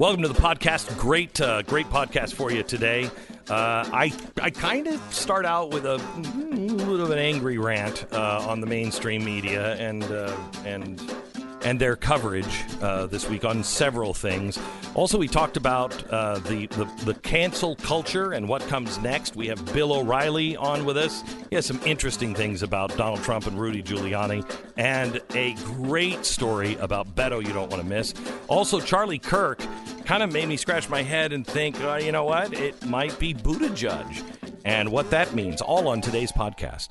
Welcome to the podcast. Great, uh, great podcast for you today. Uh, I I kind of start out with a little bit of an angry rant uh, on the mainstream media and uh, and and their coverage uh, this week on several things. Also, we talked about uh, the, the, the cancel culture and what comes next. We have Bill O'Reilly on with us. He has some interesting things about Donald Trump and Rudy Giuliani, and a great story about Beto you don't want to miss. Also, Charlie Kirk kind of made me scratch my head and think, uh, you know what? It might be Buttigieg, and what that means. All on today's podcast.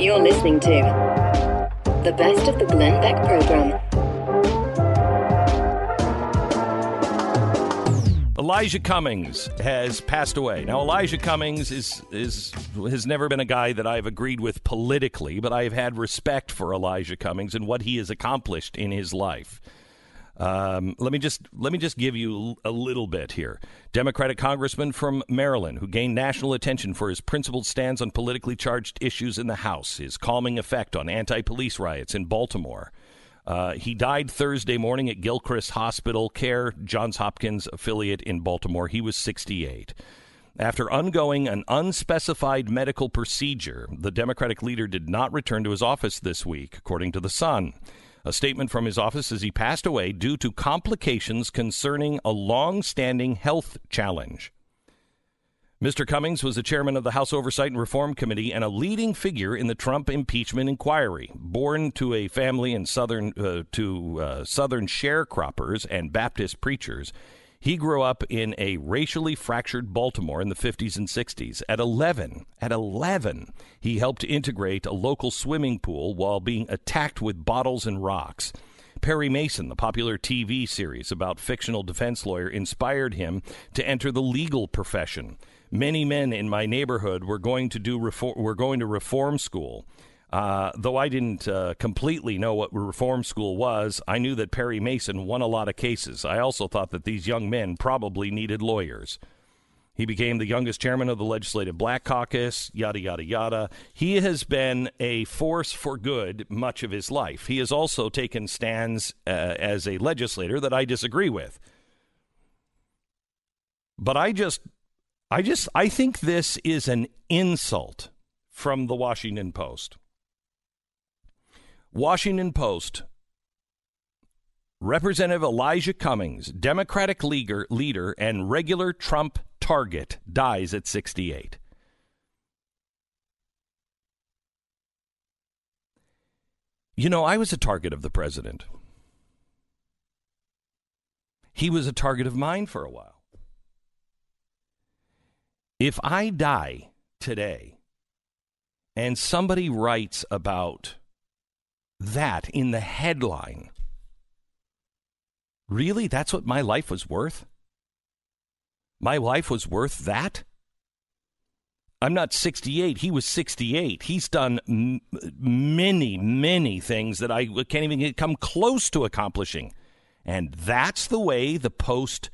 You're listening to the best of the Glenn Beck program. Elijah Cummings has passed away. Now, Elijah Cummings is is has never been a guy that I've agreed with politically, but I have had respect for Elijah Cummings and what he has accomplished in his life. Um, let me just let me just give you a little bit here. Democratic congressman from Maryland who gained national attention for his principled stance on politically charged issues in the House, his calming effect on anti-police riots in Baltimore. Uh, he died Thursday morning at Gilchrist Hospital Care, Johns Hopkins affiliate in Baltimore. He was 68. After undergoing an unspecified medical procedure, the Democratic leader did not return to his office this week, according to The Sun. A statement from his office says he passed away due to complications concerning a long standing health challenge. Mr. Cummings was the chairman of the House Oversight and Reform Committee and a leading figure in the Trump impeachment inquiry. Born to a family in southern uh, to uh, southern sharecroppers and Baptist preachers, he grew up in a racially fractured Baltimore in the 50s and 60s. At 11, at 11, he helped integrate a local swimming pool while being attacked with bottles and rocks. Perry Mason, the popular TV series about fictional defense lawyer, inspired him to enter the legal profession. Many men in my neighborhood were going to do reform, were going to reform school. Uh, though I didn't uh, completely know what reform school was, I knew that Perry Mason won a lot of cases. I also thought that these young men probably needed lawyers. He became the youngest chairman of the Legislative Black Caucus, yada, yada, yada. He has been a force for good much of his life. He has also taken stands uh, as a legislator that I disagree with. But I just, I just, I think this is an insult from the Washington Post. Washington Post. Representative Elijah Cummings, Democratic leader, leader and regular Trump target, dies at 68. You know, I was a target of the president. He was a target of mine for a while. If I die today and somebody writes about that in the headline. Really? That's what my life was worth? My life was worth that? I'm not 68. He was 68. He's done m- many, many things that I can't even come close to accomplishing. And that's the way the Post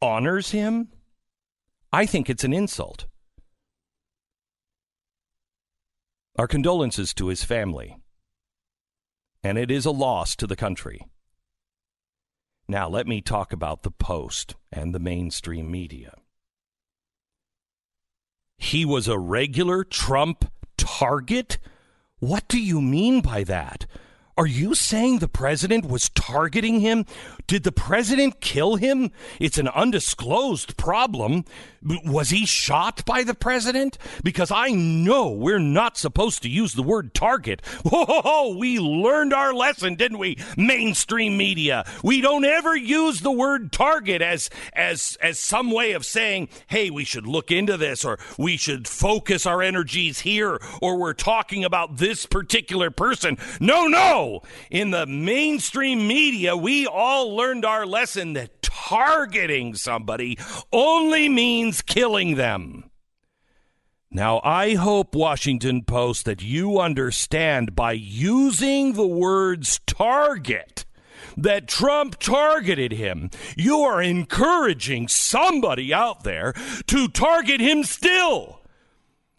honors him? I think it's an insult. Our condolences to his family and it is a loss to the country. Now, let me talk about the Post and the mainstream media. He was a regular Trump target? What do you mean by that? Are you saying the president was targeting him? Did the president kill him? It's an undisclosed problem. Was he shot by the president? Because I know we're not supposed to use the word target. Whoa, we learned our lesson, didn't we? Mainstream media. We don't ever use the word target as as as some way of saying, "Hey, we should look into this or we should focus our energies here or we're talking about this particular person." No, no. In the mainstream media, we all learned our lesson that targeting somebody only means killing them. Now, I hope, Washington Post, that you understand by using the words target that Trump targeted him. You are encouraging somebody out there to target him still.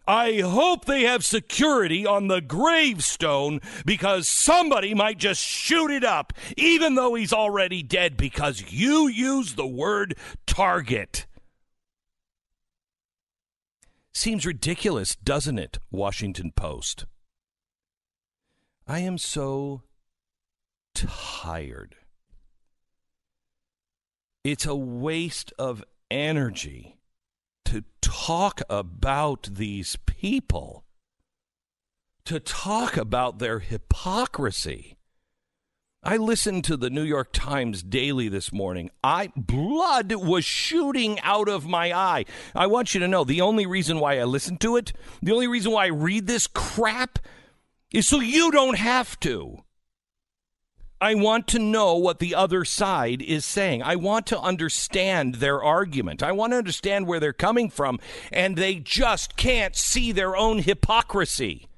I hope they have security on the gravestone because somebody might just shoot it up, even though he's already dead, because you use the word target. Seems ridiculous, doesn't it? Washington Post. I am so tired. It's a waste of energy to talk about these people, to talk about their hypocrisy. I listened to the New York Times daily this morning. I blood was shooting out of my eye. I want you to know the only reason why I listen to it, the only reason why I read this crap is so you don't have to. I want to know what the other side is saying. I want to understand their argument. I want to understand where they're coming from, and they just can't see their own hypocrisy.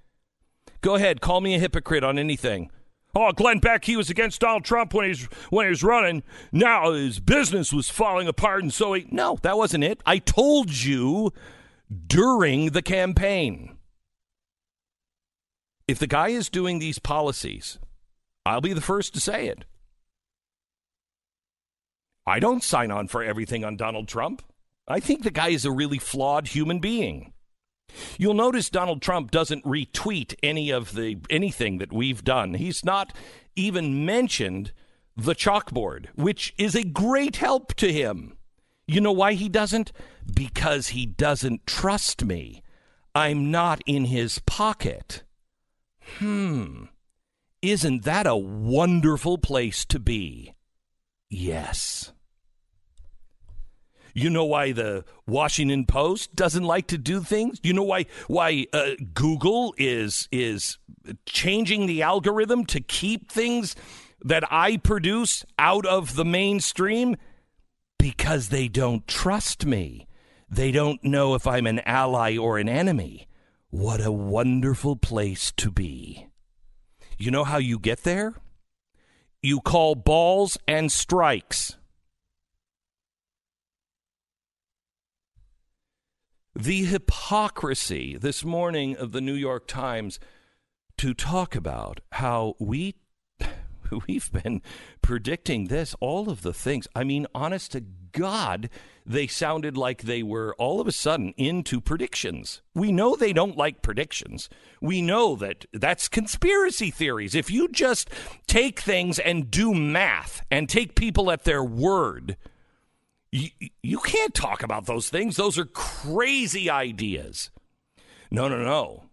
Go ahead, call me a hypocrite on anything. Oh, Glenn Beck, he was against Donald Trump when he's when he was running. Now his business was falling apart, and so he. No, that wasn't it. I told you during the campaign. If the guy is doing these policies, I'll be the first to say it. I don't sign on for everything on Donald Trump. I think the guy is a really flawed human being. You'll notice Donald Trump doesn't retweet any of the anything that we've done. He's not even mentioned the chalkboard, which is a great help to him. You know why he doesn't? Because he doesn't trust me. I'm not in his pocket. Hmm. Isn't that a wonderful place to be? Yes. You know why the Washington Post doesn't like to do things? You know why why uh, Google is is changing the algorithm to keep things that I produce out of the mainstream because they don't trust me. They don't know if I'm an ally or an enemy. What a wonderful place to be. You know how you get there? You call balls and strikes. the hypocrisy this morning of the New York Times to talk about how we we've been predicting this all of the things i mean honest to god they sounded like they were all of a sudden into predictions we know they don't like predictions we know that that's conspiracy theories if you just take things and do math and take people at their word you, you can't talk about those things. Those are crazy ideas. No, no, no.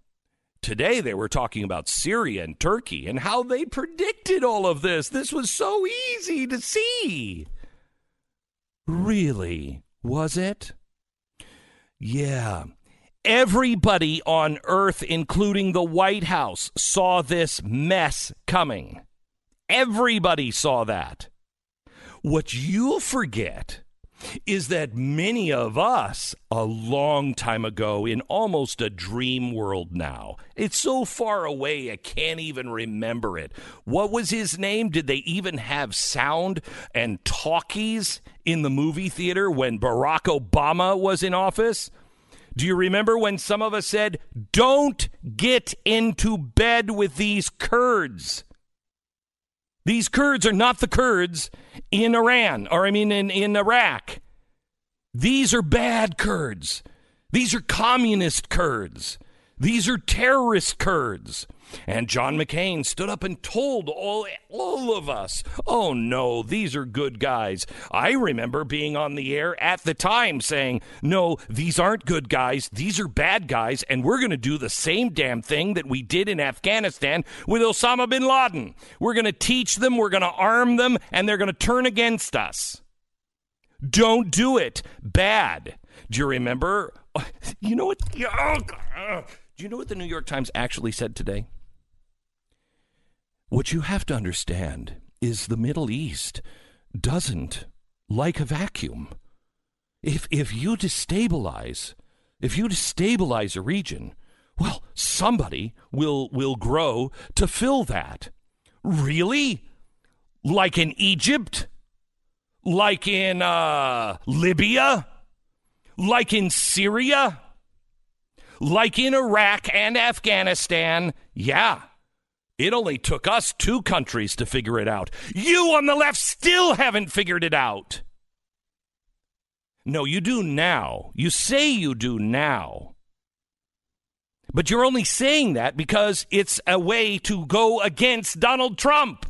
Today they were talking about Syria and Turkey and how they predicted all of this. This was so easy to see. Really? Was it? Yeah. Everybody on earth, including the White House, saw this mess coming. Everybody saw that. What you'll forget is that many of us a long time ago in almost a dream world now. It's so far away I can't even remember it. What was his name? Did they even have sound and talkies in the movie theater when Barack Obama was in office? Do you remember when some of us said, Don't get into bed with these Kurds? These Kurds are not the Kurds in Iran, or I mean in, in Iraq. These are bad Kurds. These are communist Kurds. These are terrorist Kurds. And John McCain stood up and told all, all of us, oh no, these are good guys. I remember being on the air at the time saying, no, these aren't good guys. These are bad guys. And we're going to do the same damn thing that we did in Afghanistan with Osama bin Laden. We're going to teach them, we're going to arm them, and they're going to turn against us. Don't do it. Bad. Do you remember? You know what? Oh, do you know what the New York Times actually said today? What you have to understand is the Middle East doesn't like a vacuum. If if you destabilize, if you destabilize a region, well, somebody will will grow to fill that. Really? Like in Egypt? Like in uh, Libya? Like in Syria? like in Iraq and Afghanistan, yeah. It only took us two countries to figure it out. You on the left still haven't figured it out. No, you do now. You say you do now. But you're only saying that because it's a way to go against Donald Trump.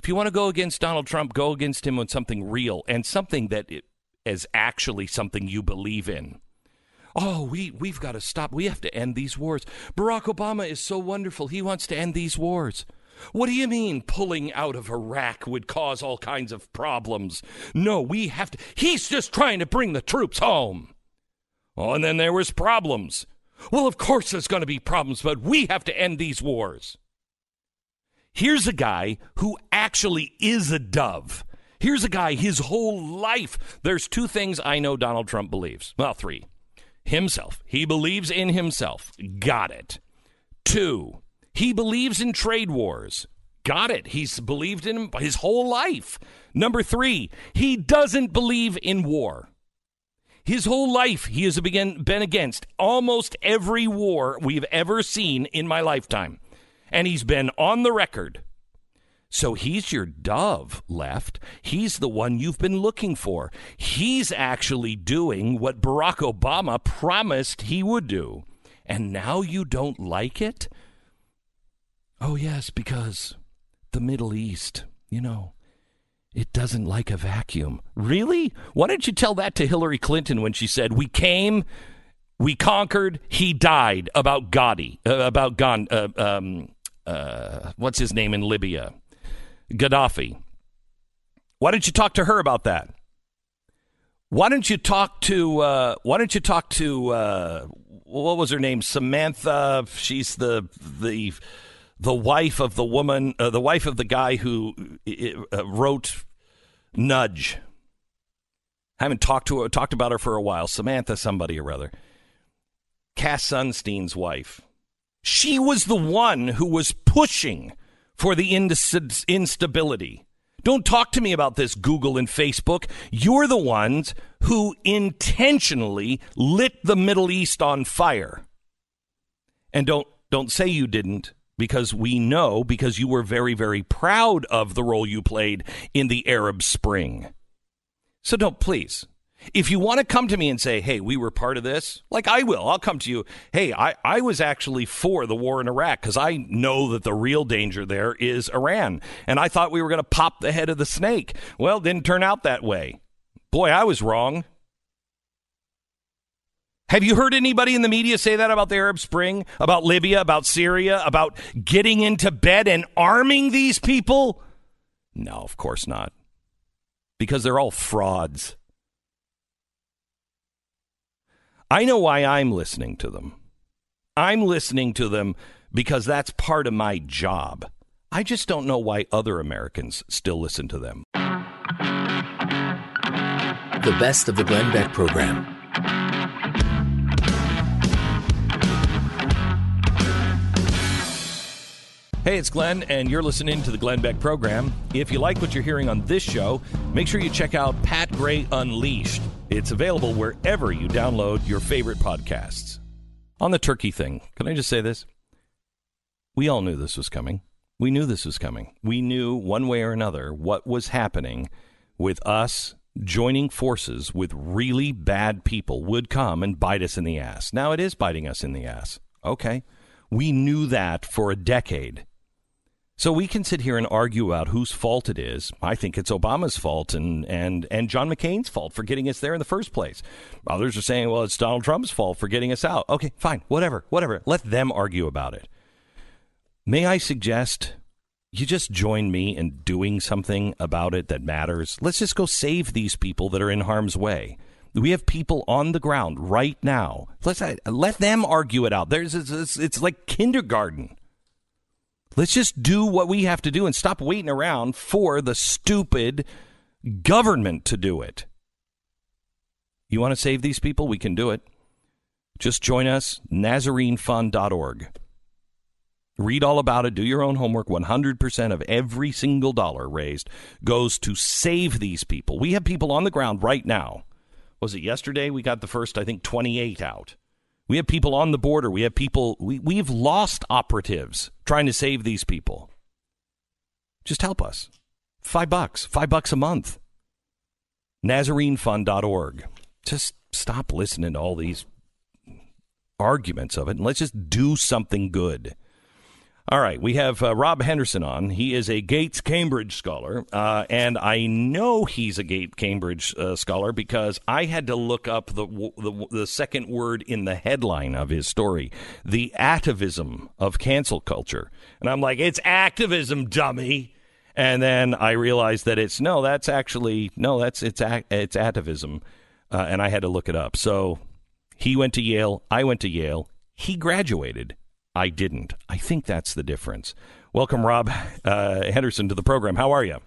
If you want to go against Donald Trump, go against him on something real and something that is actually something you believe in. Oh, we, we've got to stop. We have to end these wars. Barack Obama is so wonderful. He wants to end these wars. What do you mean pulling out of Iraq would cause all kinds of problems? No, we have to. He's just trying to bring the troops home. Oh, and then there was problems. Well, of course there's going to be problems, but we have to end these wars. Here's a guy who actually is a dove. Here's a guy, his whole life. There's two things I know Donald Trump believes. Well, three. Himself. He believes in himself. Got it. Two, he believes in trade wars. Got it. He's believed in his whole life. Number three, he doesn't believe in war. His whole life, he has been against almost every war we've ever seen in my lifetime and he's been on the record. So he's your dove left. He's the one you've been looking for. He's actually doing what Barack Obama promised he would do. And now you don't like it? Oh, yes, because the Middle East, you know, it doesn't like a vacuum. Really? Why didn't you tell that to Hillary Clinton when she said, We came, we conquered, he died about Gotti, uh, about Gan, uh, um, uh, what's his name in Libya? Gaddafi. Why don't you talk to her about that? Why don't you talk to uh, Why don't you talk to uh, what was her name? Samantha. She's the the the wife of the woman, uh, the wife of the guy who uh, wrote Nudge. I haven't talked to her, talked about her for a while. Samantha, somebody or other. Cass Sunstein's wife. She was the one who was pushing for the instability. Don't talk to me about this, Google and Facebook. You're the ones who intentionally lit the Middle East on fire. And don't don't say you didn't because we know because you were very very proud of the role you played in the Arab Spring. So don't please if you want to come to me and say, hey, we were part of this, like I will, I'll come to you. Hey, I, I was actually for the war in Iraq because I know that the real danger there is Iran. And I thought we were going to pop the head of the snake. Well, didn't turn out that way. Boy, I was wrong. Have you heard anybody in the media say that about the Arab Spring, about Libya, about Syria, about getting into bed and arming these people? No, of course not. Because they're all frauds. I know why I'm listening to them. I'm listening to them because that's part of my job. I just don't know why other Americans still listen to them. The best of the Glenn Beck program. Hey, it's Glenn, and you're listening to the Glenn Beck program. If you like what you're hearing on this show, make sure you check out Pat Gray Unleashed. It's available wherever you download your favorite podcasts. On the turkey thing, can I just say this? We all knew this was coming. We knew this was coming. We knew one way or another what was happening with us joining forces with really bad people would come and bite us in the ass. Now it is biting us in the ass. Okay. We knew that for a decade. So we can sit here and argue about whose fault it is. I think it's Obama's fault and, and, and John McCain's fault for getting us there in the first place. Others are saying, well, it's Donald Trump's fault for getting us out. Okay, fine, whatever, whatever. Let them argue about it. May I suggest you just join me in doing something about it that matters? Let's just go save these people that are in harm's way. We have people on the ground right now. Let's uh, let them argue it out. There's it's, it's like kindergarten. Let's just do what we have to do and stop waiting around for the stupid government to do it. You want to save these people? We can do it. Just join us, NazareneFund.org. Read all about it. Do your own homework. 100% of every single dollar raised goes to save these people. We have people on the ground right now. Was it yesterday? We got the first, I think, 28 out. We have people on the border. We have people, we, we've lost operatives trying to save these people. Just help us. Five bucks, five bucks a month. NazareneFund.org. Just stop listening to all these arguments of it and let's just do something good. All right, we have uh, Rob Henderson on. He is a Gates Cambridge scholar, uh, and I know he's a Gates Cambridge uh, scholar because I had to look up the, the, the second word in the headline of his story, the atavism of cancel culture, and I'm like, it's activism, dummy. And then I realized that it's no, that's actually no, that's it's it's atavism, uh, and I had to look it up. So he went to Yale, I went to Yale. He graduated. I didn't. I think that's the difference. Welcome, Rob uh, Henderson, to the program. How are you?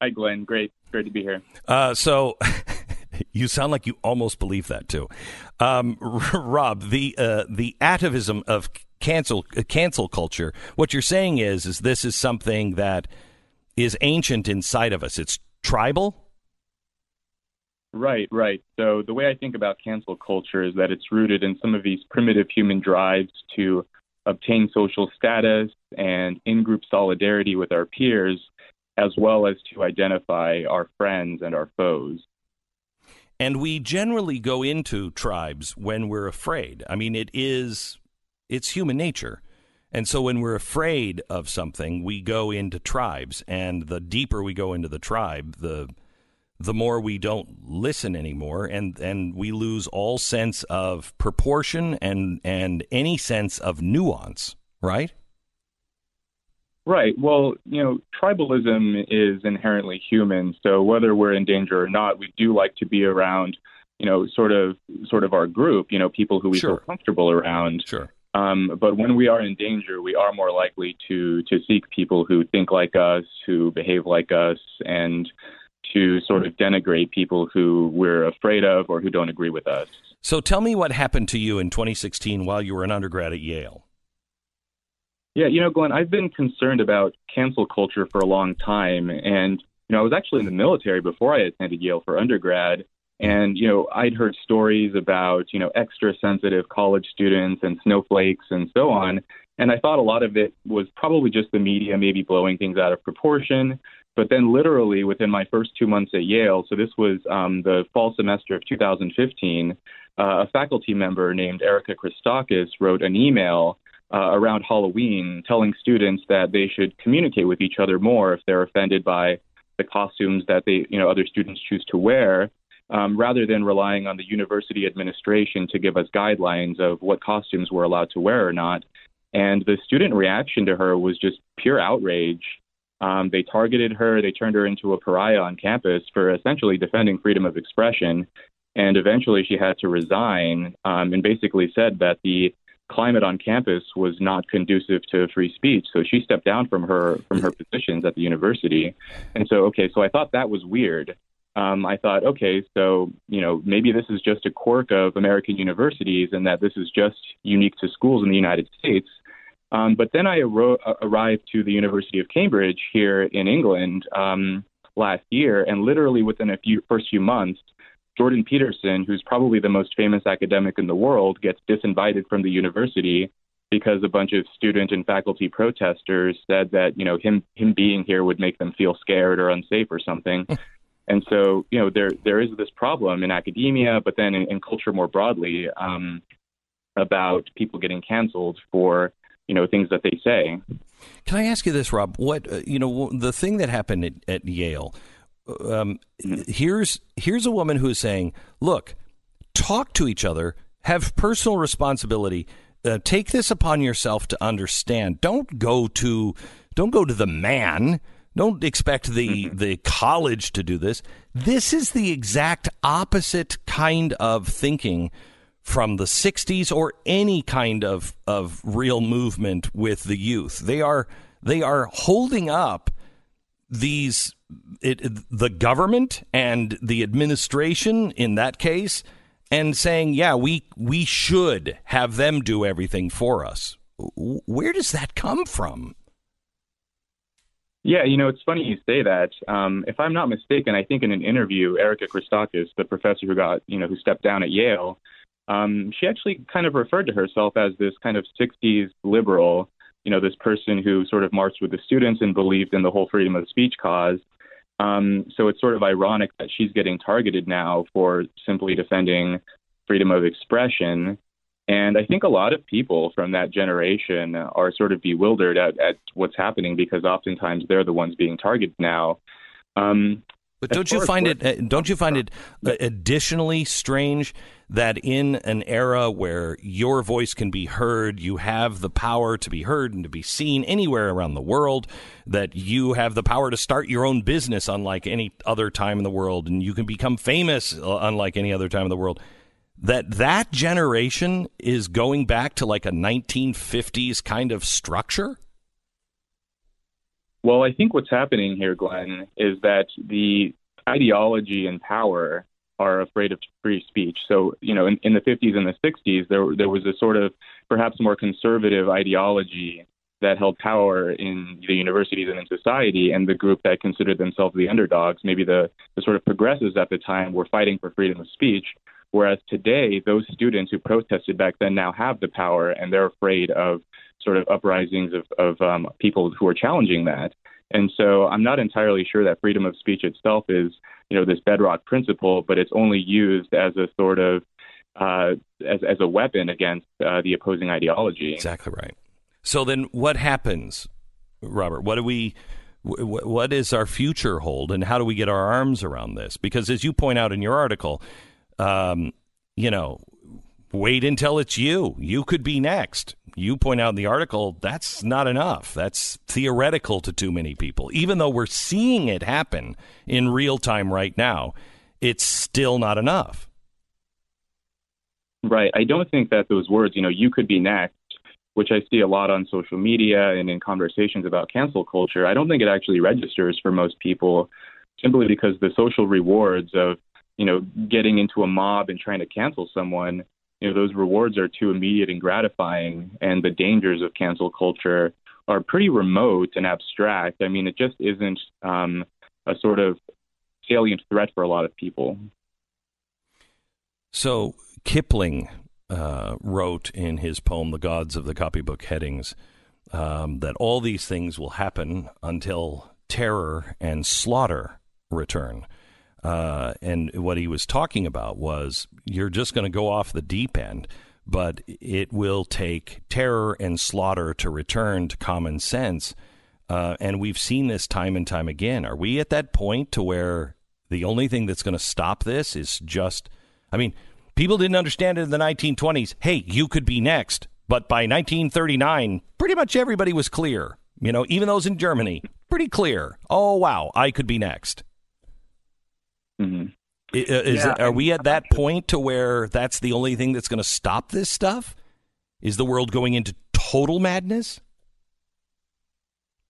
Hi, Glenn. Great. Great to be here. Uh, so. you sound like you almost believe that too, um, Rob. The uh, the atavism of cancel uh, cancel culture. What you're saying is is this is something that is ancient inside of us. It's tribal. Right, right. So the way I think about cancel culture is that it's rooted in some of these primitive human drives to obtain social status and in group solidarity with our peers, as well as to identify our friends and our foes. And we generally go into tribes when we're afraid. I mean, it is, it's human nature. And so when we're afraid of something, we go into tribes. And the deeper we go into the tribe, the the more we don't listen anymore and and we lose all sense of proportion and and any sense of nuance right? Right. Well you know tribalism is inherently human so whether we're in danger or not we do like to be around you know sort of sort of our group you know people who we sure. feel comfortable around. Sure. Um, but when we are in danger, we are more likely to to seek people who think like us, who behave like us, and to sort of denigrate people who we're afraid of or who don't agree with us. So tell me what happened to you in 2016 while you were an undergrad at Yale. Yeah, you know, Glenn, I've been concerned about cancel culture for a long time. And, you know, I was actually in the military before I attended Yale for undergrad. And, you know, I'd heard stories about, you know, extra sensitive college students and snowflakes and so on. And I thought a lot of it was probably just the media maybe blowing things out of proportion. But then, literally within my first two months at Yale, so this was um, the fall semester of 2015, uh, a faculty member named Erica Christakis wrote an email uh, around Halloween telling students that they should communicate with each other more if they're offended by the costumes that they, you know, other students choose to wear. Um, rather than relying on the university administration to give us guidelines of what costumes we're allowed to wear or not. And the student reaction to her was just pure outrage. Um, they targeted her. They turned her into a pariah on campus for essentially defending freedom of expression. And eventually, she had to resign um, and basically said that the climate on campus was not conducive to free speech. So she stepped down from her from her positions at the university. And so, okay, so I thought that was weird. Um, I thought, okay, so you know maybe this is just a quirk of American universities, and that this is just unique to schools in the United States. Um, but then I ar- uh, arrived to the University of Cambridge here in England um, last year, and literally within a few first few months, Jordan Peterson, who's probably the most famous academic in the world, gets disinvited from the university because a bunch of student and faculty protesters said that you know him him being here would make them feel scared or unsafe or something. and so you know there there is this problem in academia, but then in, in culture more broadly um, about people getting canceled for you know things that they say. Can I ask you this, Rob? What uh, you know the thing that happened at, at Yale? Um, mm-hmm. Here's here's a woman who is saying, "Look, talk to each other, have personal responsibility." Uh, take this upon yourself to understand. Don't go to don't go to the man. Don't expect the mm-hmm. the college to do this. This is the exact opposite kind of thinking from the 60s or any kind of, of real movement with the youth. They are they are holding up these it, the government and the administration in that case and saying, "Yeah, we we should have them do everything for us." Where does that come from? Yeah, you know, it's funny you say that. Um, if I'm not mistaken, I think in an interview, Erica Christakis, the professor who got, you know, who stepped down at Yale, um, she actually kind of referred to herself as this kind of 60s liberal, you know, this person who sort of marched with the students and believed in the whole freedom of speech cause. Um, so it's sort of ironic that she's getting targeted now for simply defending freedom of expression. And I think a lot of people from that generation are sort of bewildered at, at what's happening because oftentimes they're the ones being targeted now. Um, but don't you find it? Uh, don't you find it additionally strange that in an era where your voice can be heard, you have the power to be heard and to be seen anywhere around the world, that you have the power to start your own business unlike any other time in the world, and you can become famous uh, unlike any other time in the world. That that generation is going back to like a 1950s kind of structure. Well, I think what's happening here, Glenn, is that the ideology and power are afraid of free speech. So, you know, in, in the 50s and the 60s, there there was a sort of perhaps more conservative ideology that held power in the universities and in society, and the group that considered themselves the underdogs, maybe the, the sort of progressives at the time, were fighting for freedom of speech. Whereas today, those students who protested back then now have the power, and they're afraid of sort of uprisings of, of um, people who are challenging that. And so I'm not entirely sure that freedom of speech itself is, you know, this bedrock principle, but it's only used as a sort of uh, as, as a weapon against uh, the opposing ideology. Exactly right. So then, what happens, Robert? What do we? What is our future hold, and how do we get our arms around this? Because as you point out in your article, um, you know, wait until it's you. You could be next. You point out in the article that's not enough. That's theoretical to too many people. Even though we're seeing it happen in real time right now, it's still not enough. Right. I don't think that those words, you know, you could be next, which I see a lot on social media and in conversations about cancel culture, I don't think it actually registers for most people simply because the social rewards of, you know, getting into a mob and trying to cancel someone you know those rewards are too immediate and gratifying, and the dangers of cancel culture are pretty remote and abstract. I mean, it just isn't um, a sort of salient threat for a lot of people. So Kipling uh, wrote in his poem "The Gods of the Copybook Headings" um, that all these things will happen until terror and slaughter return. Uh, and what he was talking about was you're just going to go off the deep end, but it will take terror and slaughter to return to common sense. Uh, and we've seen this time and time again. Are we at that point to where the only thing that's going to stop this is just, I mean, people didn't understand it in the 1920s. Hey, you could be next. But by 1939, pretty much everybody was clear. You know, even those in Germany, pretty clear. Oh, wow, I could be next. Mm-hmm. Is, yeah, are we at that point to where that's the only thing that's going to stop this stuff? Is the world going into total madness?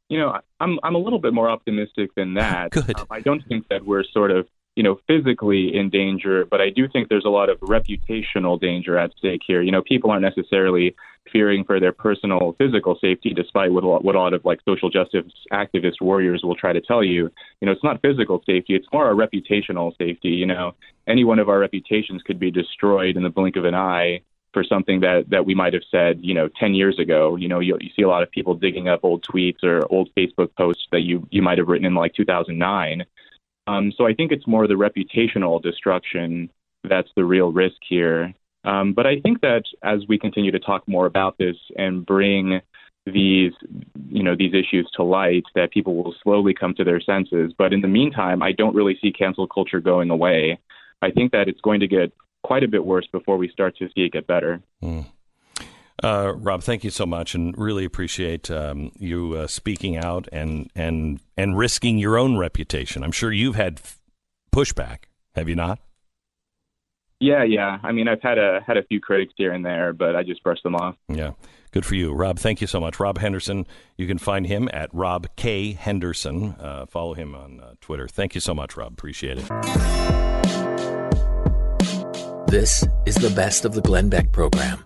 You know, I'm I'm a little bit more optimistic than that. Good. Um, I don't think that we're sort of you know, physically in danger, but I do think there's a lot of reputational danger at stake here. You know, people aren't necessarily fearing for their personal physical safety, despite what a lot, what a lot of like social justice activist warriors will try to tell you. You know, it's not physical safety; it's more a reputational safety. You know, any one of our reputations could be destroyed in the blink of an eye for something that that we might have said, you know, 10 years ago. You know, you, you see a lot of people digging up old tweets or old Facebook posts that you you might have written in like 2009 um, so I think it's more the reputational destruction that's the real risk here. Um, but I think that as we continue to talk more about this and bring these, you know, these issues to light, that people will slowly come to their senses. But in the meantime, I don't really see cancel culture going away. I think that it's going to get quite a bit worse before we start to see it get better. Mm. Uh, Rob, thank you so much, and really appreciate um, you uh, speaking out and and and risking your own reputation. I'm sure you've had pushback, have you not? Yeah, yeah. I mean, I've had a had a few critics here and there, but I just brushed them off. Yeah, good for you, Rob. Thank you so much, Rob Henderson. You can find him at Rob K Henderson. Uh, follow him on uh, Twitter. Thank you so much, Rob. Appreciate it. This is the best of the Glenn Beck program.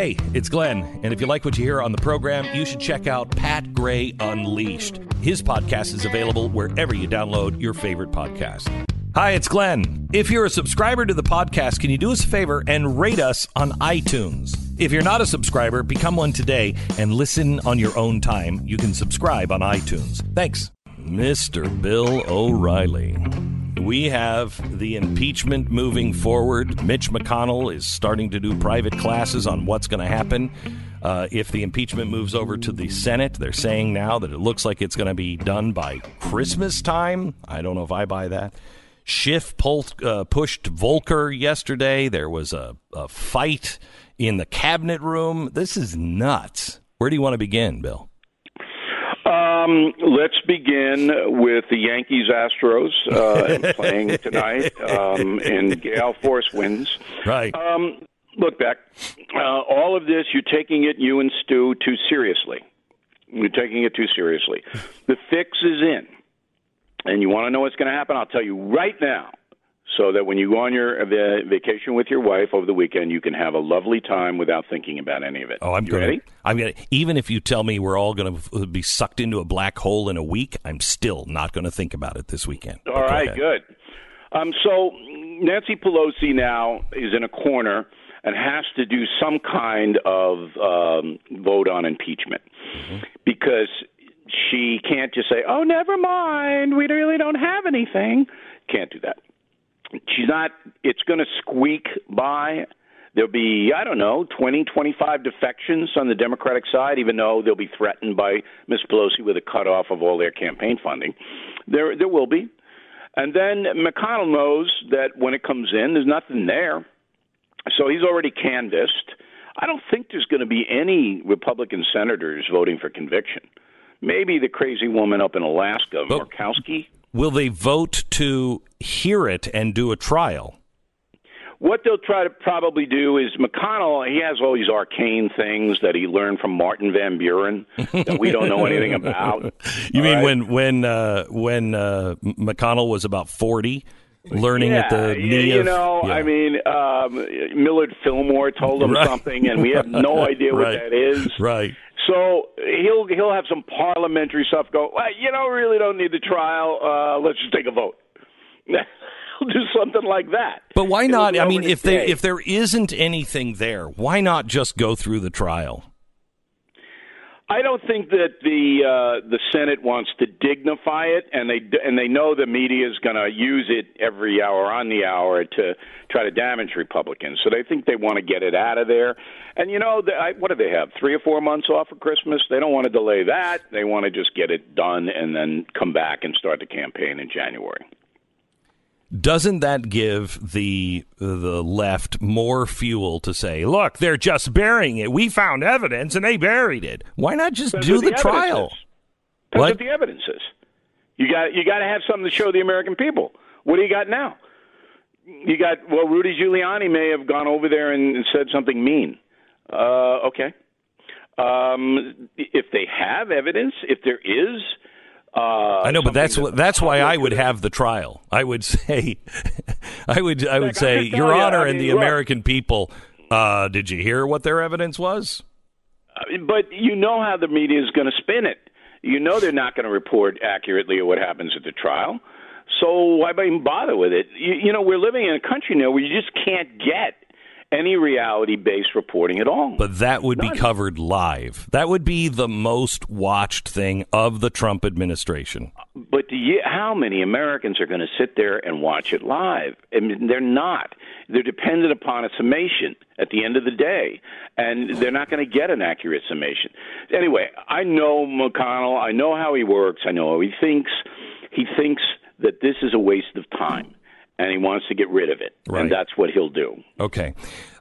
Hey, it's Glenn, and if you like what you hear on the program, you should check out Pat Gray Unleashed. His podcast is available wherever you download your favorite podcast. Hi, it's Glenn. If you're a subscriber to the podcast, can you do us a favor and rate us on iTunes? If you're not a subscriber, become one today and listen on your own time. You can subscribe on iTunes. Thanks. Mr. Bill O'Reilly. We have the impeachment moving forward. Mitch McConnell is starting to do private classes on what's going to happen uh, if the impeachment moves over to the Senate. They're saying now that it looks like it's going to be done by Christmas time. I don't know if I buy that. Schiff pulled, uh, pushed Volker yesterday. There was a, a fight in the cabinet room. This is nuts. Where do you want to begin, Bill? Um, let's begin with the Yankees Astros uh, playing tonight um, in gale force winds. Right. Um, look, Beck, uh, all of this, you're taking it, you and Stu, too seriously. You're taking it too seriously. The fix is in. And you want to know what's going to happen? I'll tell you right now so that when you go on your vacation with your wife over the weekend, you can have a lovely time without thinking about any of it. Oh, I'm you gonna, ready? I'm gonna. Even if you tell me we're all going to be sucked into a black hole in a week, I'm still not going to think about it this weekend. All right, good. Um, so Nancy Pelosi now is in a corner and has to do some kind of um, vote on impeachment mm-hmm. because she can't just say, "Oh, never mind, we really don't have anything." Can't do that. She's not. It's going to squeak by. There'll be, I don't know, 20, 25 defections on the Democratic side, even though they'll be threatened by Ms. Pelosi with a cutoff of all their campaign funding. There, there will be. And then McConnell knows that when it comes in, there's nothing there. So he's already canvassed. I don't think there's going to be any Republican senators voting for conviction. Maybe the crazy woman up in Alaska, but Murkowski. Will they vote to hear it and do a trial? What they'll try to probably do is McConnell. He has all these arcane things that he learned from Martin Van Buren that we don't know anything about. You mean right? when when uh, when uh, McConnell was about forty? learning yeah, at the knee you of, know yeah. i mean um millard fillmore told him right. something and we have no idea what right. that is right so he'll he'll have some parliamentary stuff go well, you know really don't need the trial. Uh let's just take a vote. He'll do something like that. But why not i mean if there if there isn't anything there why not just go through the trial I don't think that the uh, the Senate wants to dignify it, and they and they know the media is going to use it every hour on the hour to try to damage Republicans. So they think they want to get it out of there. And you know, the, I, what do they have? Three or four months off for Christmas? They don't want to delay that. They want to just get it done and then come back and start the campaign in January doesn't that give the the left more fuel to say, "Look, they're just burying it. We found evidence and they buried it. Why not just That's do the, the trial?" That's What? what the evidence is. You got you got to have something to show the American people. What do you got now? You got well, Rudy Giuliani may have gone over there and, and said something mean. Uh, okay. Um, if they have evidence, if there is uh, I know, but that's something what that's why I would have the trial. I would say, I would I would say, Your you, Honor I and the look. American people. Uh, did you hear what their evidence was? Uh, But you know how the media is going to spin it. You know they're not going to report accurately what happens at the trial. So why even bother with it? You, you know, we're living in a country now where you just can't get any reality-based reporting at all. But that would be covered live. That would be the most watched thing of the Trump administration. But you, how many Americans are going to sit there and watch it live? I mean, they're not. They're dependent upon a summation at the end of the day, and they're not going to get an accurate summation. Anyway, I know McConnell. I know how he works. I know how he thinks. He thinks that this is a waste of time, and he wants to get rid of it, Right. and that's what he'll do. Okay.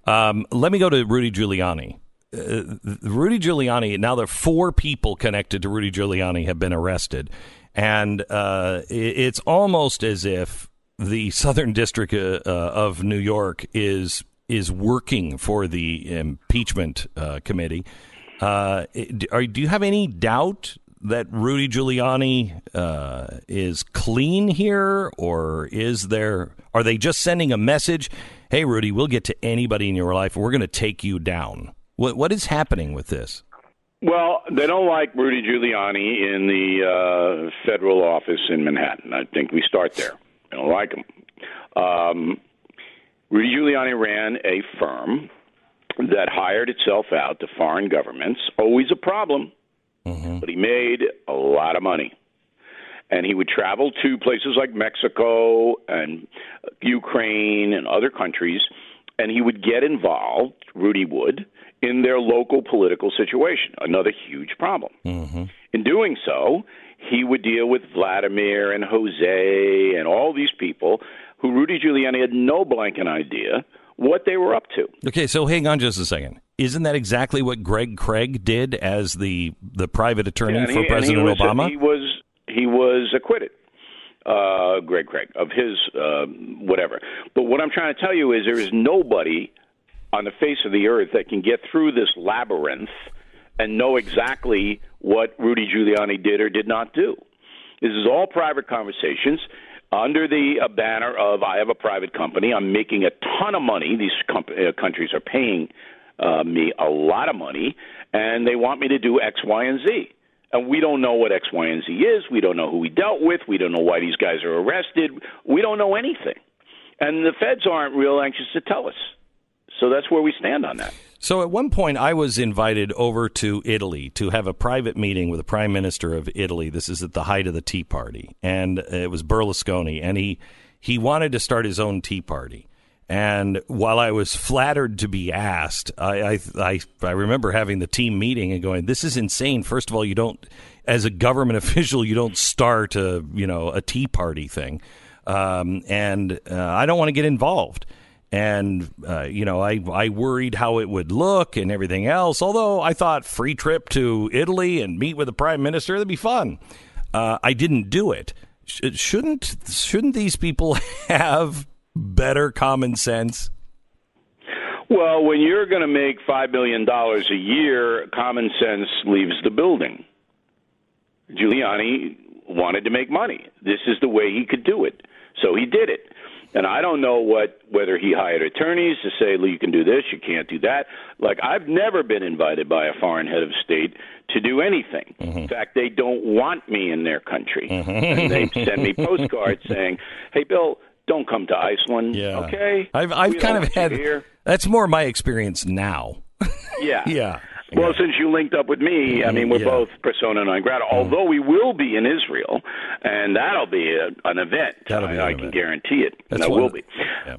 Um, let me go to Rudy Giuliani. Uh, Rudy Giuliani, now there are four people connected to Rudy Giuliani have been arrested. And uh, it's almost as if the Southern District uh, uh, of New York is is working for the impeachment uh, committee. Uh, are, do you have any doubt that Rudy Giuliani uh, is clean here, or is there? Are they just sending a message? Hey, Rudy, we'll get to anybody in your life. We're going to take you down. What what is happening with this? Well, they don't like Rudy Giuliani in the uh, federal office in Manhattan. I think we start there. They don't like him. Um, Rudy Giuliani ran a firm that hired itself out to foreign governments. Always a problem, Mm-hmm. but he made a lot of money. And he would travel to places like Mexico and Ukraine and other countries, and he would get involved, Rudy would, in their local political situation. Another huge problem. Mm-hmm. In doing so, he would deal with Vladimir and Jose and all these people who Rudy Giuliani had no blanket idea what they were up to. Okay, so hang on just a second. Isn't that exactly what Greg Craig did as the the private attorney And for he- President he was, Obama? He was he was acquitted. Uh, Greg Craig of his uh, whatever. But what I'm trying to tell you is there is nobody on the face of the earth that can get through this labyrinth and know exactly what Rudy Giuliani did or did not do. This is all private conversations under the uh, banner of I have a private company. I'm making a ton of money. These com- uh, countries are paying uh, me a lot of money, and they want me to do X, Y, and Z. And we don't know what X, Y, and Z is. We don't know who we dealt with. We don't know why these guys are arrested. We don't know anything. And the feds aren't real anxious to tell us. So that's where we stand on that. So at one point, I was invited over to Italy to have a private meeting with the Prime Minister of Italy. This is at the height of the Tea Party, and it was Berlusconi, and he he wanted to start his own Tea Party. And while I was flattered to be asked, I, I I I remember having the team meeting and going, "This is insane." First of all, you don't, as a government official, you don't start a you know a Tea Party thing, um, and uh, I don't want to get involved and uh, you know I I worried how it would look and everything else. Although I thought free trip to Italy and meet with the prime minister that'd be fun. Uh, I didn't do it. Sh- shouldn't shouldn't these people have better common sense? Well, when you're going to make $5 million a year, common sense leaves the building. Giuliani wanted to make money. This is the way he could do it. So he did it. And I don't know what whether he hired attorneys to say, "Well, you can do this, you can't do that." Like I've never been invited by a foreign head of state to do anything. Mm-hmm. In fact, they don't want me in their country, mm-hmm. and they send me postcards saying, "Hey, Bill, don't come to Iceland." Okay. I've I've We kind of had that's more my experience now. Yeah. Yeah. Well, since you linked up with me, I mean, we're Yeah. both persona non grata. Although we will be in Israel, and that'll be a, an event. That'll be I, an I can guarantee it. That's that will be. Yeah.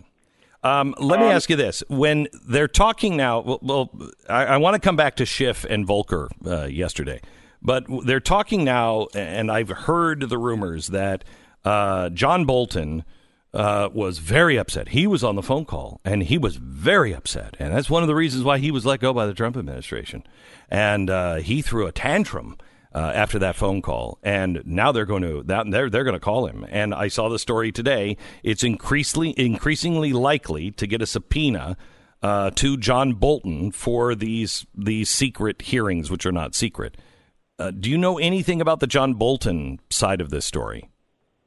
Um, let me ask you this: When they're talking now, well, well I, I want to come back to Schiff and Volker uh, yesterday, but they're talking now, and I've heard the rumors that uh, John Bolton uh, was very upset. He was on the phone call, and he was very upset, and that's one of the reasons why he was let go by the Trump administration. And uh, he threw a tantrum uh, after that phone call, and now they're going to that they're they're going to call him. And I saw the story today. It's increasingly increasingly likely to get a subpoena uh, to John Bolton for these these secret hearings, which are not secret. Uh, do you know anything about the John Bolton side of this story?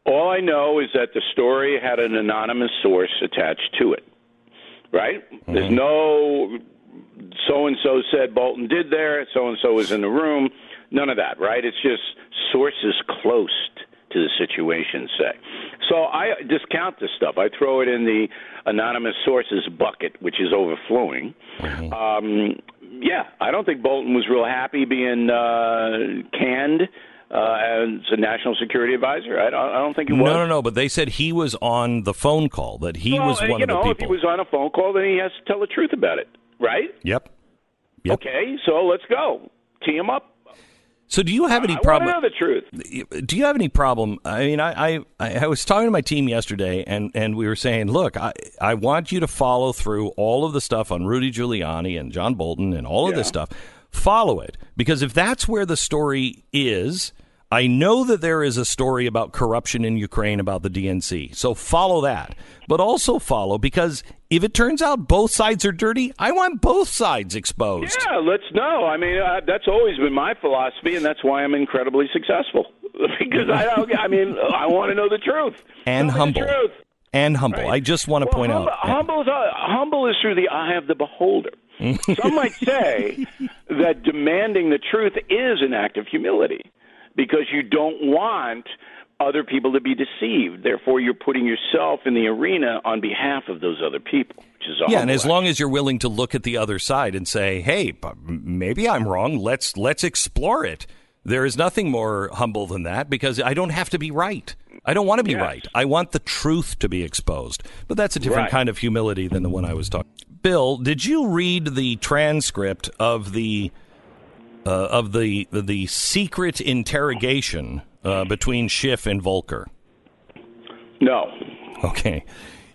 All I know is that the story had an anonymous source attached to it. Right? There's no so and so said Bolton did there, so and so was in the room. None of that, right? It's just sources close to the situation say. So I discount this stuff. I throw it in the anonymous sources bucket, which is overflowing. Um, yeah, I don't think Bolton was real happy being uh, canned uh, as a national security advisor. I don't, I don't think he No, was. no, no. But they said he was on the phone call. That he well, was one you of the know, if he was on a phone call, then he has to tell the truth about it, right? Yep. Yep. Okay, so let's go. Tee him up. So, do you have any problem? to know the truth. do you have any problem? I mean, I, I, I was talking to my team yesterday, and, and we were saying, look, I, I want you to follow through all of the stuff on Rudy Giuliani and John Bolton and all of this stuff. Follow it because if that's where the story is, I know that there is a story about corruption in Ukraine about the DNC. So follow that, but also follow because if it turns out both sides are dirty, I want both sides exposed. Yeah, let's know. I mean, uh, that's always been my philosophy, and that's why I'm incredibly successful. because I don't. I mean, I want to know the truth And Tell humble. Truth. And humble. Right. I just want to Well, point humble, out. humble is uh, humble is through the eye of the beholder. Some might say that demanding the truth is an act of humility because you don't want other people to be deceived. Therefore, you're putting yourself in the arena on behalf of those other people, which is a yeah. And as long as you're willing to look at the other side and say, "Hey, maybe I'm wrong. Let's let's explore it." There is nothing more humble than that because I don't have to be right. I don't want to be yes. right. I want the truth to be exposed. But that's a different right. kind of humility than the one I was talking. Bill, did you read the transcript of the uh, of the the secret interrogation uh, between Schiff and Volker? No. Okay.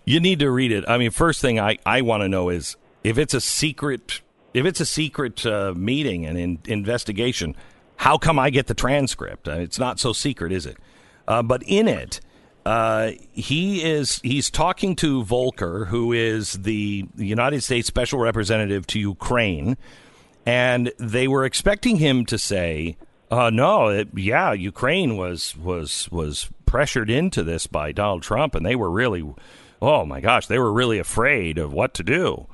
You need to read it. I mean, first thing I, I want to know is if it's a secret if it's a secret uh, meeting and in, investigation, how come I get the transcript? Uh, it's not so secret, is it? Uh, but in it, uh, he is he's talking to Volker, who is the United States Special Representative to Ukraine, and they were expecting him to say, uh, "No, it, yeah, Ukraine was was was pressured into this by Donald Trump, and they were really, oh my gosh, they were really afraid of what to do."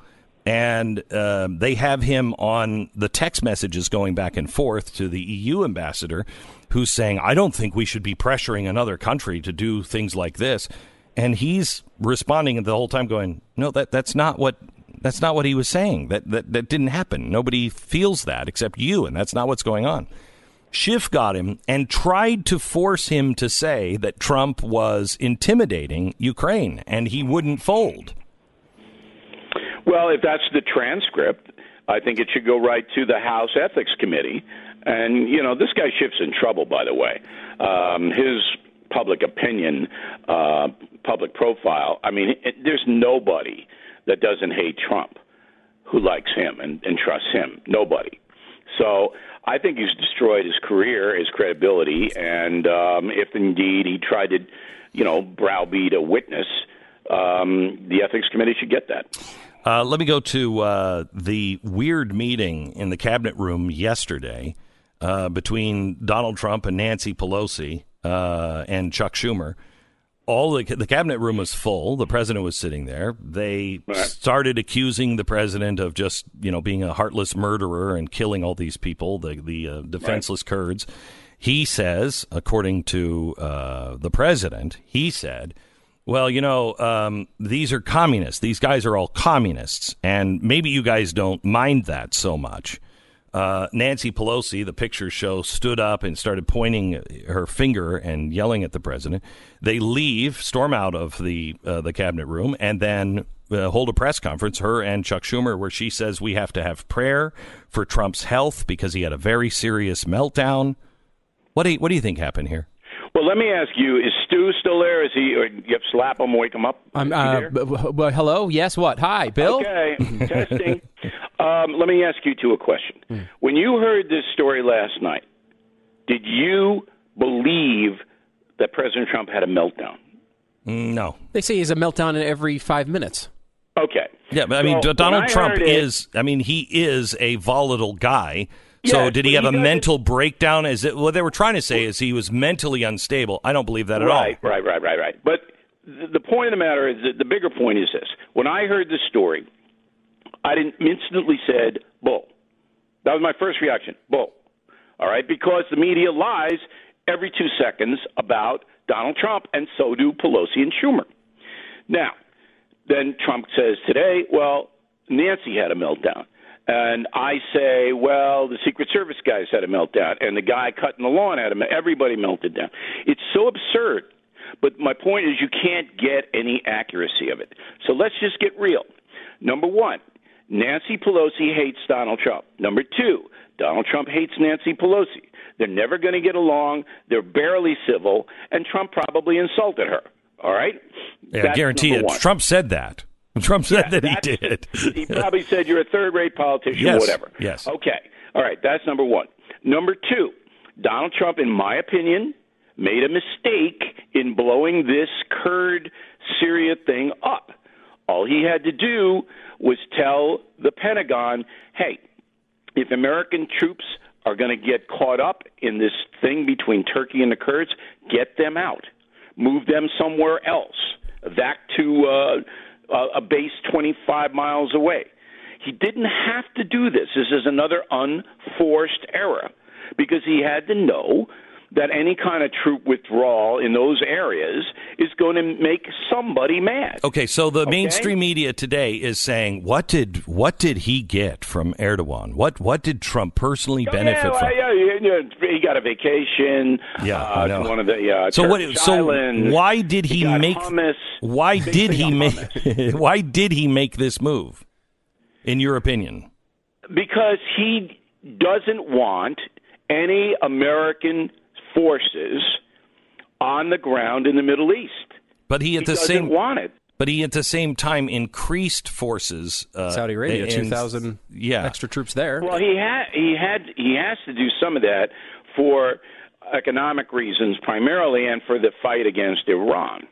And uh, they have him on the text messages going back and forth to the EU ambassador, who's saying, "I don't think we should be pressuring another country to do things like this." And he's responding the whole time, going, "No, that that's not what that's not what he was saying. That that that didn't happen. Nobody feels that except you, and that's not what's going on." Schiff got him and tried to force him to say that Trump was intimidating Ukraine, and he wouldn't fold. Well, if that's the transcript, I think it should go right to the House Ethics Committee. And, you know, this guy Schiff's in trouble, by the way. Um, his public opinion, uh, public profile, I mean, it, there's nobody that doesn't hate Trump who likes him and, and trusts him. Nobody. So I think he's destroyed his career, his credibility, and um, if indeed he tried to, you know, browbeat a witness, um, the ethics committee should get that. Uh, let me go to uh, the weird meeting in the cabinet room yesterday uh, between Donald Trump and Nancy Pelosi uh, and Chuck Schumer. All the, the cabinet room was full. The president was sitting there. They Right. started accusing the president of just you know being a heartless murderer and killing all these people, the the uh, defenseless Kurds. He says, according to uh, the president, he said. Well, you know, um, these are communists. These guys are all communists, and maybe you guys don't mind that so much. Uh, Nancy Pelosi, the pictures show, stood up and started pointing her finger and yelling at the president. They leave, storm out of the uh, the cabinet room, and then uh, hold a press conference. Her and Chuck Schumer, where she says we have to have prayer for Trump's health because he had a very serious meltdown. What do you, what do you think happened here? Well, let me ask you: Is Stu still there? Is he? Or you slap him, wake him up? I'm, Is he uh, there? b- b- well, hello. Yes. What? Hi, Bill. Okay, testing. Um, let me ask you two a question. When you heard this story last night, did you believe that President Trump had a meltdown? No. They say he's a meltdown in every five minutes. Okay. Yeah, but I mean, So, Donald I Trump heard it- is. I mean, he is a volatile guy. So, did he have he a mental breakdown? Is it what they were trying to say? Is he was mentally unstable? I don't believe that at right, all. right, right, right, right, right. But the, the point of the matter is that the bigger point is this: when I heard this story, I didn't instantly said bull. That was my first reaction, bull. All right, because the media lies every two seconds about Donald Trump, and so do Pelosi and Schumer. Now, then Trump says today, well, Nancy had a meltdown. And I say, well, the Secret Service guys had a meltdown, and the guy cutting the lawn had a mel- everybody melted down. It's so absurd. But my point is, you can't get any accuracy of it. So let's just get real. Number one, Nancy Pelosi hates Donald Trump. Number two, Donald Trump hates Nancy Pelosi. They're never going to get along. They're barely civil, and Trump probably insulted her. All right? Yeah, That's guarantee it. one. Trump said that. Trump said Yeah, that he did. he probably said you're a third-rate politician, Yes, whatever. yes. Okay. All right. That's number one. Number two, Donald Trump, in my opinion, made a mistake in blowing this Kurd Syria thing up. All he had to do was tell the Pentagon, "Hey, if American troops are going to get caught up in this thing between Turkey and the Kurds, get them out, move them somewhere else, back to uh, a- a base 25 miles away. He didn't have to do this. This is another unforced error because he had to know that any kind of troop withdrawal in those areas is going to make somebody mad. Okay, so the Okay? mainstream media today is saying, "What did what did he get from Erdogan? What what did Trump personally oh, benefit yeah, well, from?" yeah, he got a vacation. Yeah, uh, I know. one of the uh, So what? So islands. why did he, got make? hummus. Why did he make? why did he make this move? In your opinion? because he doesn't want any American forces on the ground in the Middle East. But he at He the same want it. But he at the same time increased forces. Uh, Saudi Arabia, two thousand Yeah. extra troops there. Well, he had he had he has to do some of that for economic reasons primarily, and for the fight against Iran.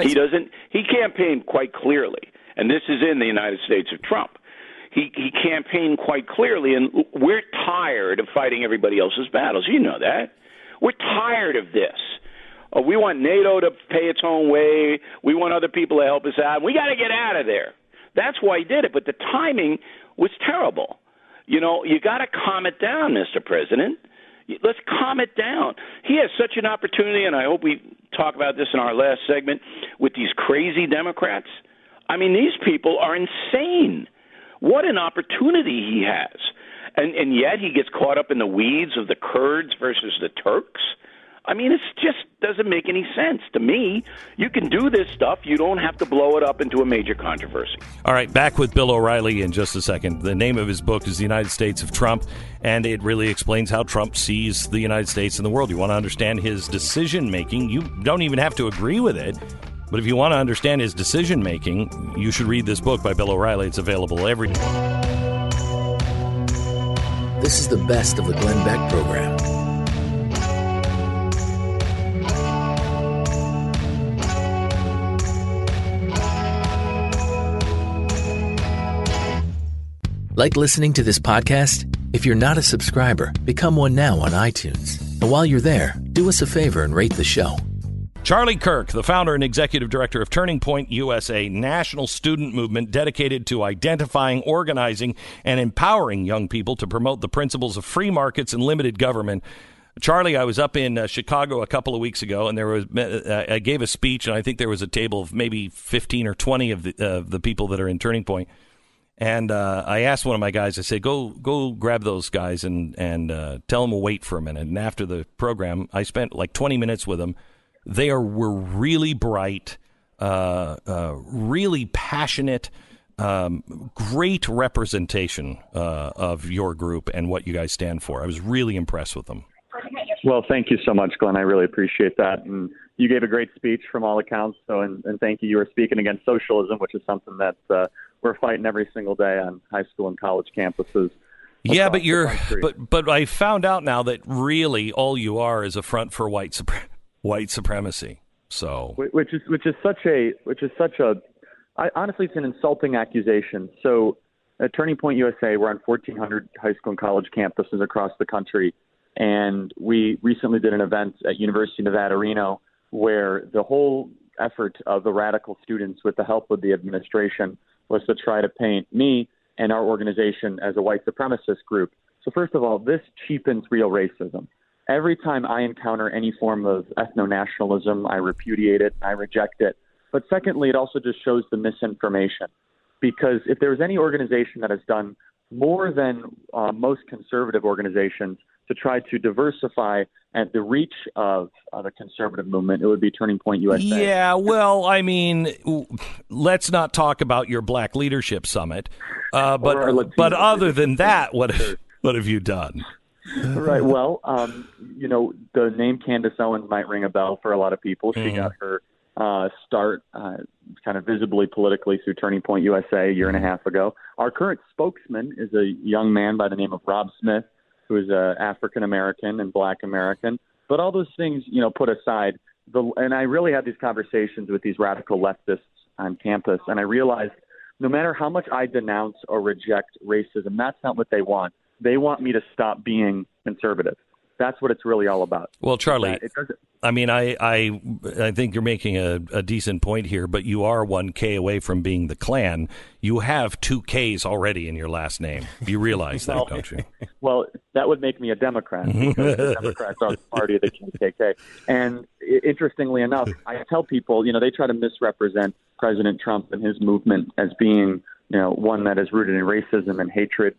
He doesn't. He campaigned quite clearly, and this is in the United States of Trump. He he campaigned quite clearly, and we're tired of fighting everybody else's battles. You know that. We're tired of this. Uh, we want NATO to pay its own way. We want other people to help us out. We got to get out of there. That's why he did it. But the timing was terrible. You know, you got to calm it down, Mr. President. Let's calm it down. He has such an opportunity, and I hope we talk about this in our last segment with these crazy Democrats. I mean, these people are insane. What an opportunity he has. And and yet he gets caught up in the weeds of the Kurds versus the Turks. I mean, it just doesn't make any sense to me. You can do this stuff. You don't have to blow it up into a major controversy. All right, back with Bill O'Reilly in just a second. The name of his book is The United States of Trump, and it really explains how Trump sees the United States and the world. You want to understand his decision making, you don't even have to agree with it. But if you want to understand his decision making, you should read this book by Bill O'Reilly. It's available every day. This is the best of the Glenn Beck program. Like listening to this podcast? If you're not a subscriber, become one now on iTunes. And while you're there, do us a favor and rate the show. Charlie Kirk, the founder and executive director of Turning Point USA, national student movement dedicated to identifying, organizing, and empowering young people to promote the principles of free markets and limited government. Charlie, I was up in uh, Chicago a couple of weeks ago, and there was uh, I gave a speech, and I think there was a table of maybe fifteen or twenty of the uh, the people that are in Turning Point. And uh, I asked one of my guys, I said, "Go, go, grab those guys and and uh, tell them to wait for a minute." And after the program, I spent like twenty minutes with them. They are were really bright, uh, uh, really passionate, um, great representation uh, of your group and what you guys stand for. I was really impressed with them. Well, thank you so much, Glenn. I really appreciate that. And you gave a great speech from all accounts. So, and, and thank you. You were speaking against socialism, which is something that uh, we're fighting every single day on high school and college campuses. Yeah, but you're but but I found out now that really all you are is a front for white supre- white supremacy. So which is which is such a which is such a I, honestly it's an insulting accusation. So at Turning Point USA, we're on 1,400 high school and college campuses across the country, and we recently did an event at University of Nevada, Reno, where the whole effort of the radical students, with the help of the administration, was to try to paint me and our organization as a white supremacist group. So first of all, this cheapens real racism every time I encounter any form of ethno nationalism, I repudiate it, I reject it. But secondly, it also just shows the misinformation. Because if there's any organization that has done more than uh, most conservative organizations to try to diversify at the reach of uh, the conservative movement, it would be Turning Point USA. Yeah, well, I mean, let's not talk about your Black Leadership Summit, uh, but Or our Latino but other than that, what what have you done? right. Well, um, you know, the name Candace Owens might ring a bell for a lot of people. She Mhm. got her uh, start uh, kind of visibly politically through Turning Point USA a year and a half ago. Our current spokesman is a young man by the name of Rob Smith, who is a uh, African American and Black American. But all those things, you know, put aside, the and I really had these conversations with these radical leftists on campus, and I realized no matter how much I denounce or reject racism, that's not what they want. They want me to stop being conservative. That's what it's really all about. Well, Charlie, I mean, I, I, I think you're making a, a decent point here, but you are one K away from being the Klan. You have two Ks already in your last name. You realize that, don't you? well, that would make me a Democrat mm-hmm. because the Democrats are the party of the KKK. And interestingly enough, I tell people, you know, they try to misrepresent President Trump and his movement as being, you know, one that is rooted in racism and hatred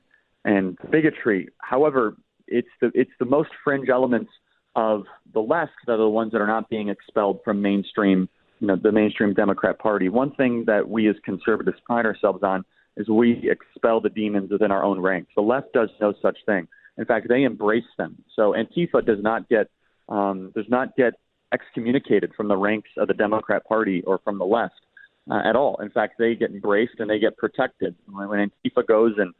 and bigotry. However, it's the it's the most fringe elements of the left that are the ones that are not being expelled from mainstream, you know, the mainstream Democrat Party. One thing that we as conservatives pride ourselves on is we expel the demons within our own ranks. The left does no such thing. In fact, they embrace them. So Antifa does not get um, does not get excommunicated from the ranks of the Democrat Party or from the left uh, at all. In fact, they get embraced and they get protected. When, when Antifa goes and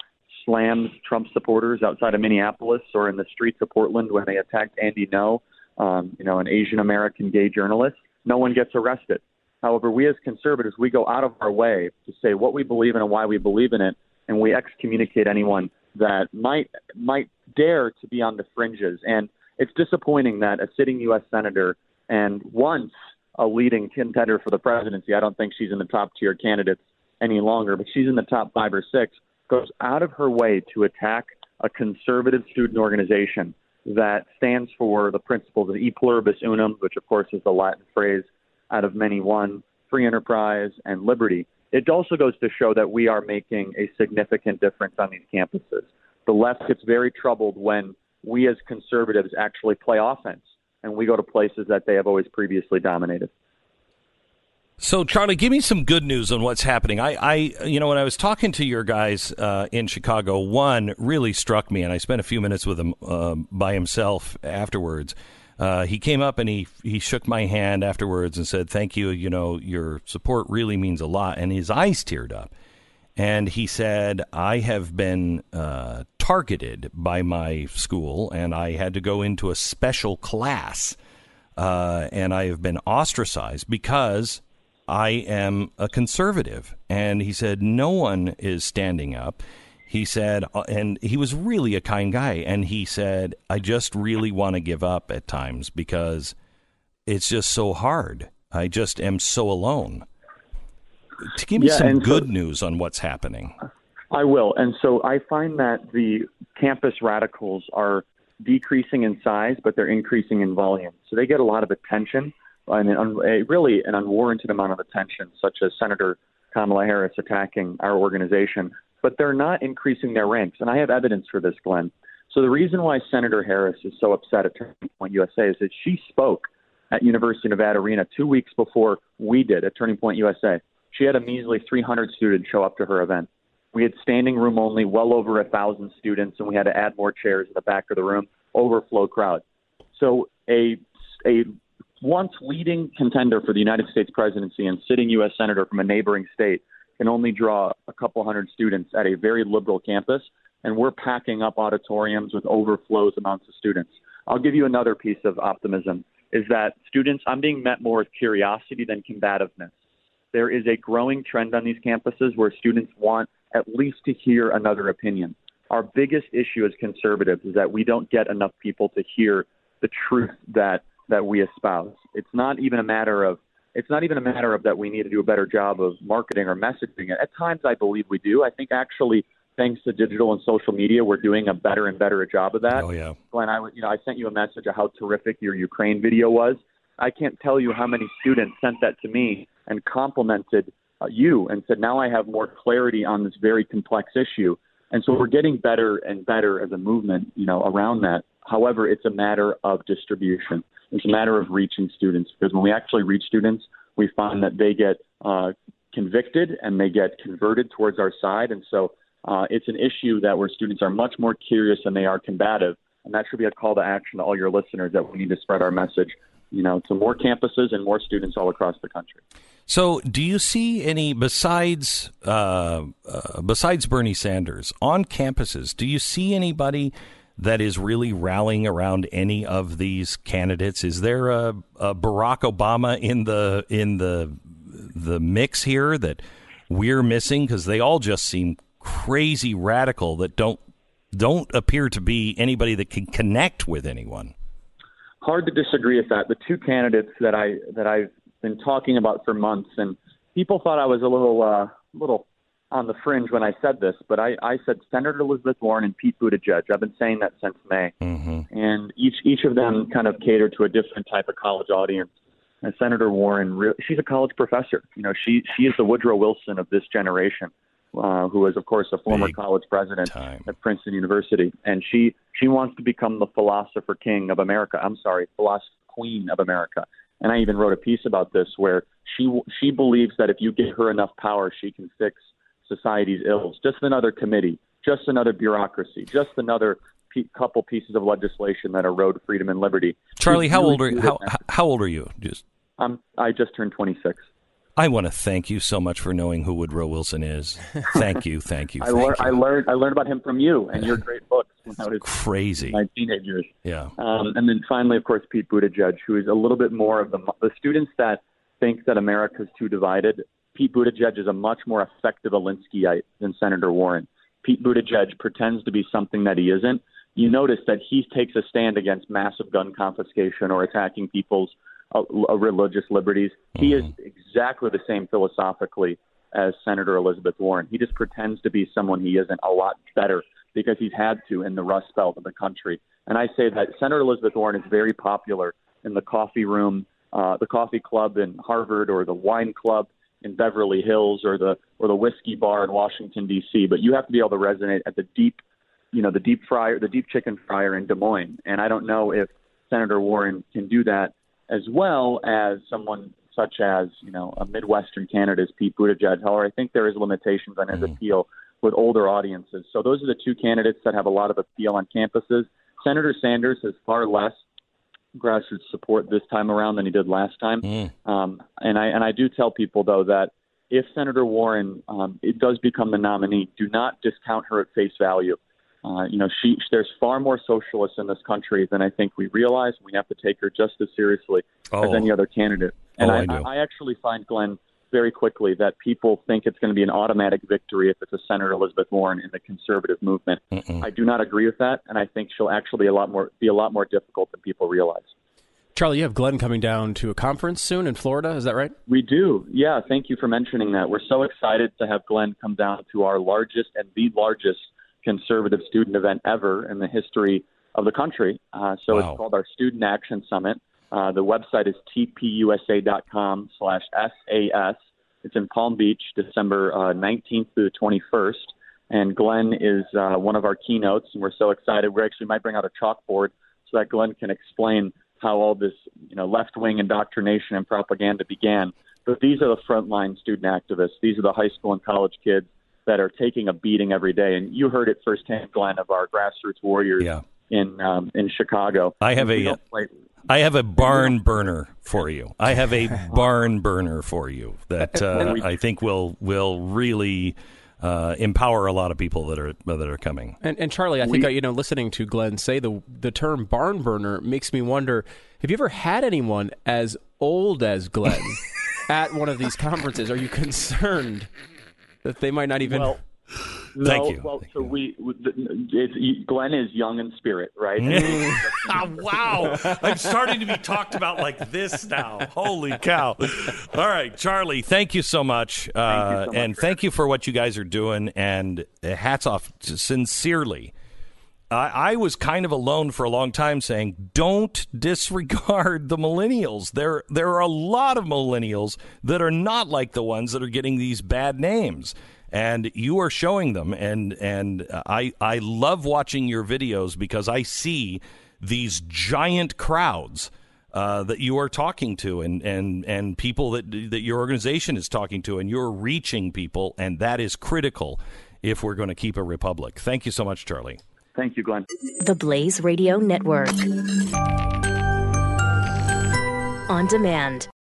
slams Trump supporters outside of Minneapolis or in the streets of Portland when they attacked Andy Ngo, um, you know, an Asian American gay journalist, no one gets arrested. However, we as conservatives, we go out of our way to say what we believe in and why we believe in it, and we excommunicate anyone that might might dare to be on the fringes. And it's disappointing that a sitting U.S. senator and once a leading contender for the presidency, I don't think she's in the top tier candidates any longer, but she's in the top five or six, goes out of her way to attack a conservative student organization that stands for the principles of e pluribus unum, which of course is the Latin phrase out of many one, free enterprise and liberty. It also goes to show that we are making a significant difference on these campuses. The left gets very troubled when we as conservatives actually play offense and we go to places that they have always previously dominated. So, Charlie, give me some good news on what's happening. I, I you know, when I was talking to your guys uh, in Chicago, one really struck me, and I spent a few minutes with him uh, by himself afterwards. Uh, he came up and he he shook my hand afterwards and said, "Thank you. You know, your support really means a lot." And his eyes teared up, and he said, "I have been uh, targeted by my school, and I had to go into a special class, uh, and I have been ostracized because." I am a conservative. And he said, No one is standing up. He said, uh, and he was really a kind guy. And he said, I just really want to give up at times because it's just so hard. I just am so alone. To give me Yeah, some and so- good news on what's happening. I will. And so I find that the campus radicals are decreasing in size, but they're increasing in volume. So they get a lot of attention an, un- a, really an unwarranted amount of attention, such as Senator Kamala Harris attacking our organization. But they're not increasing their ranks. And I have evidence for this, Glenn. So the reason why Senator Harris is so upset at Turning Point USA is that she spoke at University of Nevada Reno two weeks before we did at Turning Point USA. She had a measly 300 students show up to her event. We had standing room only, well over a thousand students, and we had to add more chairs in the back of the room, overflow crowd. So a a once leading contender for the United States presidency and sitting U.S. senator from a neighboring state can only draw a couple hundred students at a very liberal campus, and we're packing up auditoriums with overflows amounts of students. I'll give you another piece of optimism: is that students I'm being met more with curiosity than combativeness. There is a growing trend on these campuses where students want at least to hear another opinion. Our biggest issue as conservatives is that we don't get enough people to hear the truth that that we espouse. It's not even a matter of it's not even a matter of that we need to do a better job of marketing or messaging it. At times I believe we do. I think actually thanks to digital and social media we're doing a better and better job of that. Oh, yeah. Glenn, I you know I sent you a message of how terrific your Ukraine video was. I can't tell you how many students sent that to me and complimented uh, you and said now I have more clarity on this very complex issue. And so we're getting better and better as a movement, you know, around that. However, it's a matter of distribution. It's a matter of reaching students because when we actually reach students, we find that they get uh, convicted and they get converted towards our side. And so uh, it's an issue that where students are much more curious than they are combative. And that should be a call to action to all your listeners that we need to spread our message, you know, to more campuses and more students all across the country. So, do you see any besides uh, uh, besides Bernie Sanders on campuses? Do you see anybody that is really rallying around any of these candidates? Is there a, a Barack Obama in the in the the mix here that we're missing? Because they all just seem crazy radical that don't don't appear to be anybody that can connect with anyone. Hard to disagree with that. The two candidates that I that I've been talking about for months, and people thought I was a little uh, little on the fringe when I said this, but I, I said Senator Elizabeth Warren and Pete Buttigieg. I've been saying that since May, mm-hmm. and each each of them kind of cater to a different type of college audience. And Senator Warren, she's a college professor. You know, she she is the Woodrow Wilson of this generation, uh, who is of course a former Big college president time. at Princeton University, and she she wants to become the philosopher king of America. I'm sorry, philosopher queen of America. And I even wrote a piece about this where she she believes that if you give her enough power, she can fix society's ills. Just another committee, just another bureaucracy, just another pe- couple pieces of legislation that erode freedom and liberty. Charlie, how old are you? How, how old are you? Just Um, I just turned 26. I want to thank you so much for knowing who Woodrow Wilson is. Thank you, thank you, I, thank lear- you. I learned I learned about him from you and your great books when I was Crazy. my teenage years. Yeah. Um, and then finally, of course, Pete Buttigieg, who is a little bit more of the the students that think that America's too divided. Pete Buttigieg is a much more effective Alinskyite than Senator Warren. Pete Buttigieg pretends to be something that he isn't. You notice that he takes a stand against massive gun confiscation or attacking people's uh, religious liberties. He is exactly the same philosophically as Senator Elizabeth Warren. He just pretends to be someone he isn't a lot better because he's had to in the Rust Belt of the country. And I say that Senator Elizabeth Warren is very popular in the coffee room, uh, the coffee club in Harvard, or the wine club in Beverly Hills, or the or the whiskey bar in Washington D.C. But you have to be able to resonate at the deep, you know, the deep fryer, the deep chicken fryer in Des Moines. And I don't know if Senator Warren can do that as well as someone such as you know a Midwestern candidate as Pete Buttigieg. However, I think there is limitations on his mm-hmm. appeal with older audiences. So those are the two candidates that have a lot of appeal on campuses. Senator Sanders has far less grassroots support this time around than he did last time. Um, and I and I do tell people though that if Senator Warren um, it does become the nominee, do not discount her at face value. Uh, you know, she there's far more socialists in this country than I think we realize. And we have to take her just as seriously as Oh. any other candidate. And Oh, I I. I actually find Glenn very quickly that people think it's going to be an automatic victory if it's a Senator Elizabeth Warren in the conservative movement. I do not agree with that, and I think she'll actually be a lot more be a lot more difficult than people realize. Charlie, you have Glenn coming down to a conference soon in Florida. Is that right? We do. Yeah, thank you for mentioning that. We're so excited to have Glenn come down to our largest and the largest conservative student event ever in the history of the country. Uh, so Wow. it's called our Student Action Summit. Uh, the website is tpusa.com slash SAS. It's in Palm Beach, December uh, 19th through the 21st. And Glenn is uh, one of our keynotes, and we're so excited. We actually might bring out a chalkboard so that Glenn can explain how all this, you know, left-wing indoctrination and propaganda began. But these are the frontline student activists. These are the high school and college kids that are taking a beating every day. And you heard it firsthand, Glenn, of our grassroots warriors Yeah. in um, in Chicago. I have a- I have a barn burner for you. I have a barn burner for you that uh, I think will will really uh, empower a lot of people that are that are coming. And, and Charlie, I think uh, you know, listening to Glenn say the the term barn burner makes me wonder: Have you ever had anyone as old as Glenn at one of these conferences? Are you concerned that they might not even? Well, no, Thank you. Well, so we, we it's, Glenn is young in spirit, right? wow, I'm starting to be talked about like this now. Holy cow! All right, Charlie, thank you so much, uh, so much and for thank you for what you guys are doing. And uh, hats off, to, sincerely. I, I was kind of alone for a long time, saying, "Don't disregard the millennials. There, there are a lot of millennials that are not like the ones that are getting these bad names." And you are showing them and and I I love watching your videos because I see these giant crowds uh, that you are talking to and and and people that that your organization is talking to and you're reaching people and that is critical if we're going to keep a republic. Thank you so much, Charlie. Thank you, Glenn. The Blaze Radio Network. On demand.